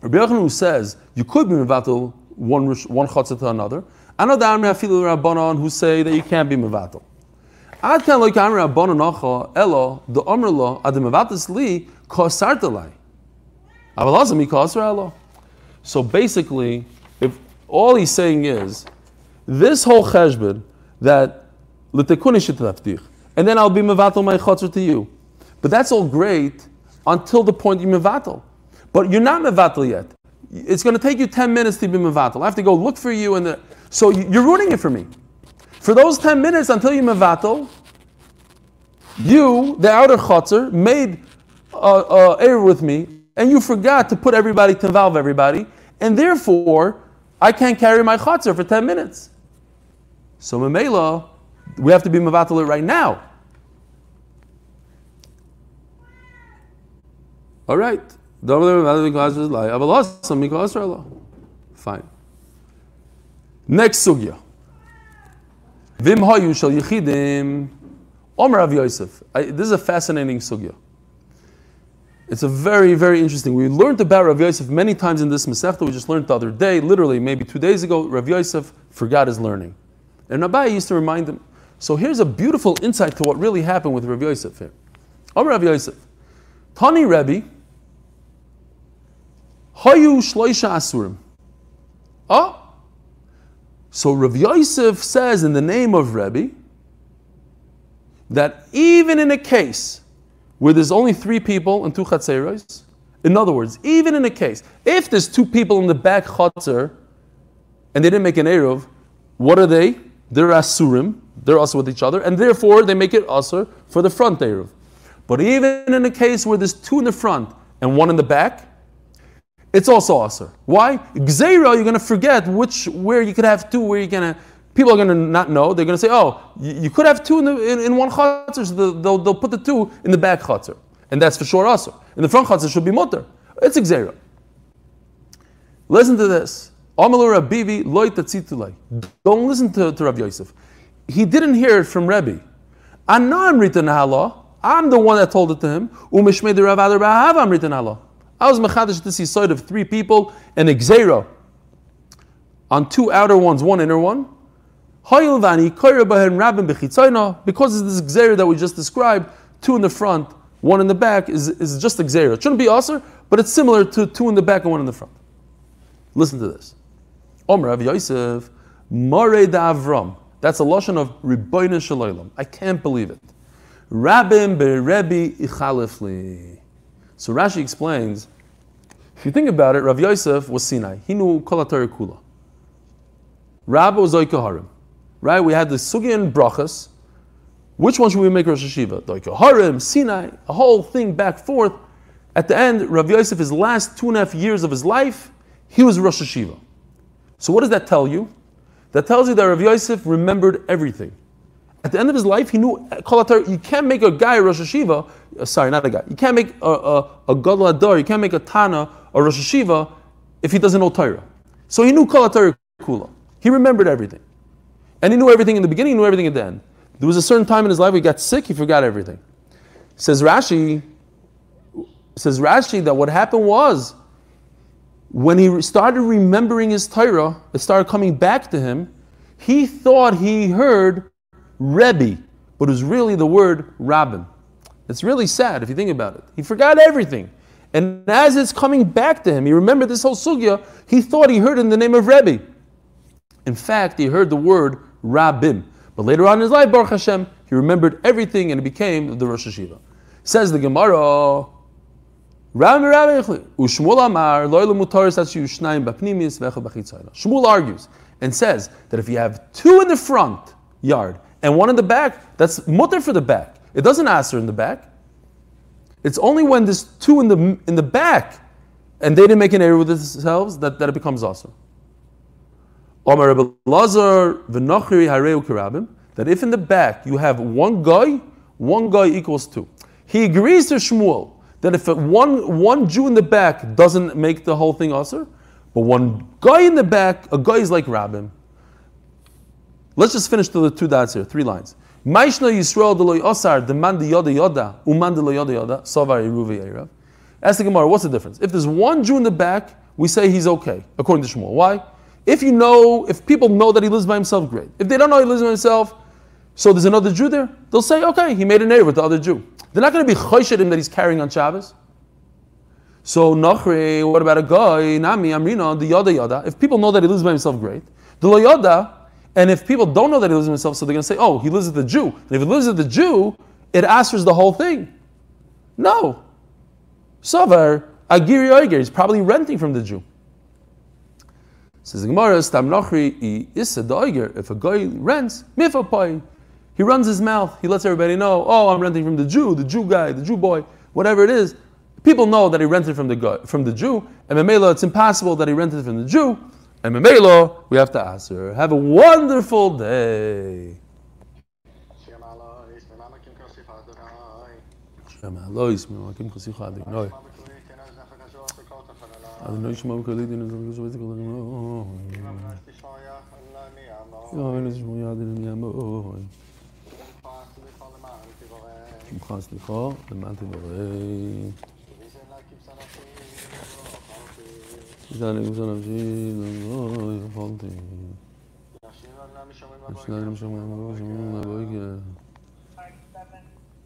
Rabbi Yochanan who says you could be mevatel one one chatzah to another. Another Amri Afilu Rabbanon who say that you can't be mevatel. Ad kan lo kamri Rabbanon elo the Omer lo ad mevatel li kosartelai. So basically, if all he's saying is this whole cheshbon that and then I'll be mevatel my chatzah to you. But that's all great until the point you mevatel. But you're not mevatel yet. It's going to take you 10 minutes to be mevatel. I have to go look for you, and so you're ruining it for me. For those 10 minutes until you mevatel, you, the outer chotzer, made uh, uh, error with me, and you forgot to put everybody to involve everybody, and therefore I can't carry my chotzer for 10 minutes. So memela, we have to be mevatel it right now. All right. Fine. Next sugya. Vim hayu shal yichidim. Omer Rav Yosef. This is a fascinating sugya. It's a very, very interesting. We learned about Rav Yosef many times in this Masechta. We just learned the other day, literally maybe two days ago. Rav Yosef forgot his learning, and Abaye used to remind him. So here's a beautiful insight to what really happened with Rav Yosef here. Omer Rav Yosef, Tani Rebbe, Hayu Shloisha Asurim. Oh, so Rav Yosef says in the name of Rebbe that even in a case where there's only three people and two chatzeros, in other words, even in a case, if there's two people in the back chatzer and they didn't make an Eruv, what are they? They're asurim, they're also with each other, and therefore they make it asur for the front Eruv. But even in a case where there's two in the front and one in the back, it's also asur. Why? Gzeira, you're going to forget which where you could have two, where you're going to. People are going to not know. They're going to say, "Oh, you, could have two in, the, in, in one chatzar." So they'll, they'll put the two in the back chatzar, and that's for sure also. In the front chatzar should be mutter. It's gzeira. Listen to this. Don't listen to, to Rav Yosef. He didn't hear it from Rebbe. Anam written allah. I'm the one that told it to him. Umishmei Rav Adar I'm written Allah. I was mechadish this side of three people and a gzera on two outer ones, one inner one. Because of this gzera that we just described, two in the front, one in the back, is, is just a gzera. It shouldn't be aser, but it's similar to two in the back and one in the front. Listen to this. Omer Rav Yosef, Mare da Avram. That's a lashon of Ribbonin Shalom. I can't believe it. Rabbim berebi ichalifli. So Rashi explains, if you think about it, Rav Yosef was Sinai. He knew Kol Kula. Rabbi was Harim. Right? We had the Sugi and Brachas. Which one should we make Rosh Hashiva? Harim, Sinai, a whole thing back forth. At the end, Rav Yosef, his last two and a half years of his life, he was Rosh Hashiva. So what does that tell you? That tells you that Rav Yosef remembered everything. At the end of his life, he knew you can't make a guy a Rosh Hashiva, uh, sorry, not a guy, you can't make a, a, a Gadol Adar, you can't make a Tana, a Rosh Hashiva, if he doesn't know Torah. So he knew Kol Kula. He remembered everything. And he knew everything in the beginning, he knew everything at the end. There was a certain time in his life where he got sick, he forgot everything. Says Rashi, says Rashi that what happened was when he started remembering his Torah, it started coming back to him. He thought he heard Rebbe, but it was really the word Rabbin. It's really sad if you think about it. He forgot everything. And as it's coming back to him, he remembered this whole sugya, he thought he heard in the name of Rebbe. In fact, he heard the word Rabbim. But later on in his life, Baruch Hashem, he remembered everything and it became the Rosh Hashiva. Says the Gemara, Shmuel argues and says that if you have two in the front yard and one in the back, that's mutter for the back. It doesn't answer in the back. It's only when there's two in the in the back and they didn't make an error with themselves that, that it becomes awesome. That if in the back you have one guy, one guy equals two. He agrees to Shmuel that if one, one Jew in the back doesn't make the whole thing usher, but one guy in the back, a guy is like Rabbim, Let's just finish the two dots here, three lines. Maishna Yisrael deloy osar demand yoda yoda uman deloy yoda yoda. Ask the Gemara, what's the difference? If there's one Jew in the back, we say he's okay, according to Shmuel. Why? If you know, if people know that he lives by himself, great. If they don't know he lives by himself, so there's another Jew there, they'll say, okay, he made an error with the other Jew. They're not going to be choshid him that he's carrying on Shabbos. So Nachre, what about a guy, Nami, Amrina, the Yoda Yoda? If people know that he lives by himself, great. The Lo Yoda, and if people don't know that he lives with himself, so they're going to say, oh, he lives with the Jew. And if he lives with the Jew, it answers the whole thing. No. Savar, Agiri Oiger, he's probably renting from the Jew. Says the Gemara, Stam Nochri, if a guy rents, Mifapai, he runs his mouth, he lets everybody know, oh, I'm renting from the Jew, the Jew guy, the Jew boy, whatever it is. People know that he rented from the guy, from the Jew, and Memela, it's impossible that he rented from the Jew. And Memelo, we have to answer. Have a wonderful day. Shema אדוני שמע וקולי דין וזרקו שבתי כל הגנוי. יואל לשמו יד אל ימוי. שמך סליחה, למען תברך. זה אני גוזר נפשי, לא יכולתי. השניים שומעים, לא שומעים לבויקר.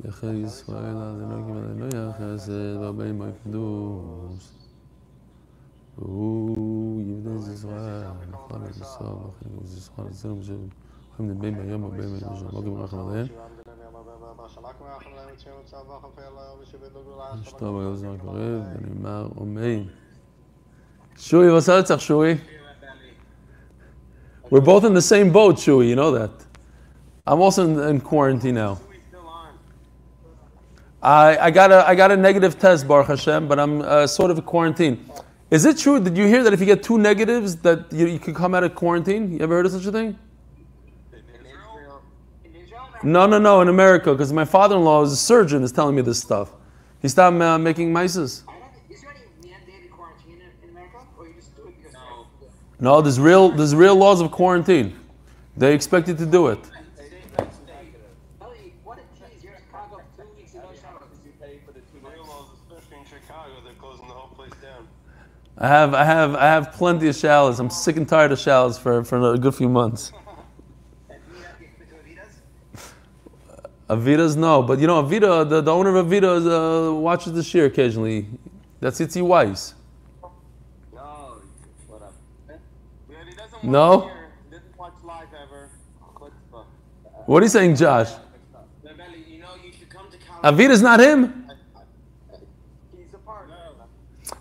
יחד ישראל, אדוני כמעט לא יחסד, והבאים מוי קדוש. והוא יבנה את ישראל, נפל את ישראל, וכן את ישראל, אצלנו בשביל, יכולים לדבר ביום הבא, בשביל לא גמר לכם עליהם. שטוב, היום זמן קרב, ונאמר, אמן. Shui, what's up, Shui? We're both in the same boat, Shui, you know that. I'm also in, in quarantine now. I, I, got a, I got a negative test, Baruch Hashem, but I'm uh, sort of a quarantine. Is it true? Did you hear that if you get two negatives, that you, you could come out of quarantine? You ever heard of such a thing? No, no, no, in America, because my father-in-law is a surgeon, is telling me this stuff. He stopped uh, making mices. No, there's real, there's real laws of quarantine. They expect you to do it. I have, I have, I have plenty of shallows. I'm sick and tired of shallows for, for a good few months. <laughs> Avida's no, but you know Avida, the, the owner of Avida uh, watches the share occasionally. That's Itzy Weiss. No? What are you saying, Josh? Avida's not him?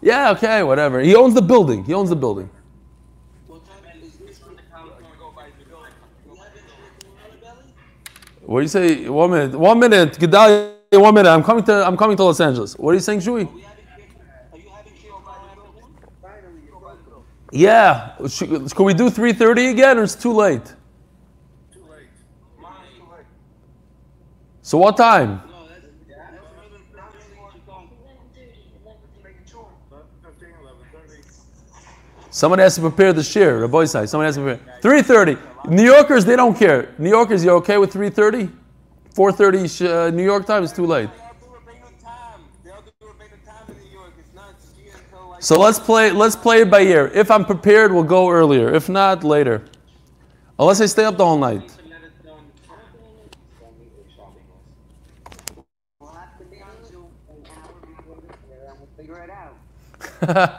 Yeah, okay, whatever. He owns the building. He owns the building. What do you say? One minute. One minute. Gedalia, one minute. I'm coming to I'm coming to Los Angeles. What are you saying, Shui? Yeah. Can we do 3.30 again or it's too late? Too late. So what time? Someone has to prepare the the boy side. Someone has to prepare. 3.30. New Yorkers, they don't care. New Yorkers, you okay with 3.30? 4.30 uh, New York time is too late. So let's play let's play it by ear. If I'm prepared, we'll go earlier. If not, later. Unless I stay up the whole night.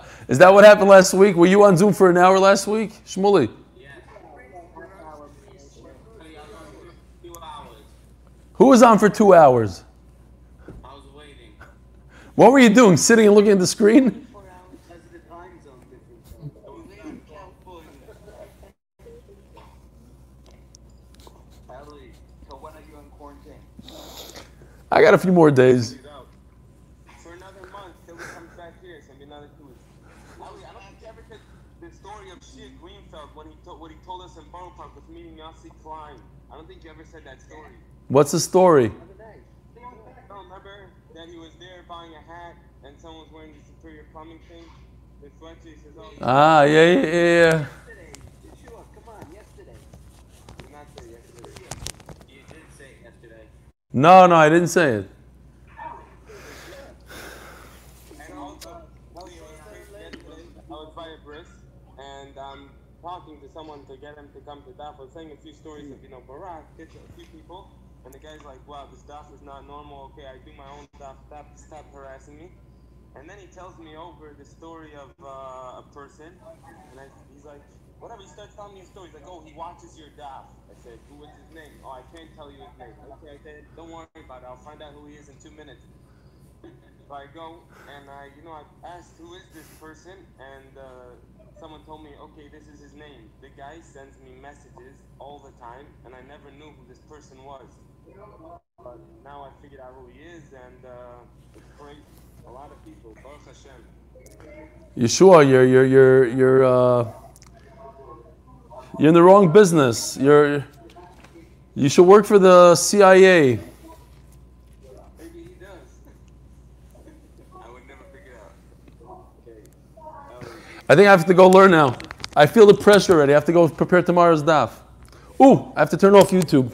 <laughs> Is that what happened last week? Were you on Zoom for an hour last week, Shmuley? Who was on for two hours? I was waiting. What were you doing? Sitting and looking at the screen? I got a few more days. For another month till he comes back here, so maybe another two weeks. Ellie, I don't think you ever took the story of Shia Greenfeld when he told what he told us in Borough Park with meeting Yossi Klein. I don't think you ever said that story. What's the story? No, remember that he was there buying a hat and someone was wearing the superior plumbing thing? The sweatshirt he says, oh, Ah, yeah, yeah, yeah. Yeshua, come on, yesterday. he's not there yesterday. You did say it yesterday. No, no, I didn't say it. And also, Ellie, it was. I was by a bris and I'm talking to someone to get him to come to DAF. I was saying a few stories of, you know, Barak, gets a few people. And the guy's like, wow, this DAF is not normal. Okay, I do my own DAF. Stop, stop harassing me. And then he tells me over the story of uh, a person. And I, he's like, whatever. He starts telling me a story. He's like, oh, he watches your DAF. I said, who is his name? Oh, I can't tell you his name. Okay, I said, don't worry about it. I'll find out who he is in two minutes. So I go and I, you know, I asked who is this person, and uh, someone told me, okay, this is his name. The guy sends me messages all the time, and I never knew who this person was. But now I figured out who he is, and uh, great. A lot of people, Baruch Hashem. Yeshua, you're you're you're you're uh, you're in the wrong business. You're you should work for the CIA. Maybe he does. <laughs> I would never figure out. Okay. I think I have to go learn now. I feel the pressure already. I have to go prepare tomorrow's daf. Ooh, I have to turn off YouTube.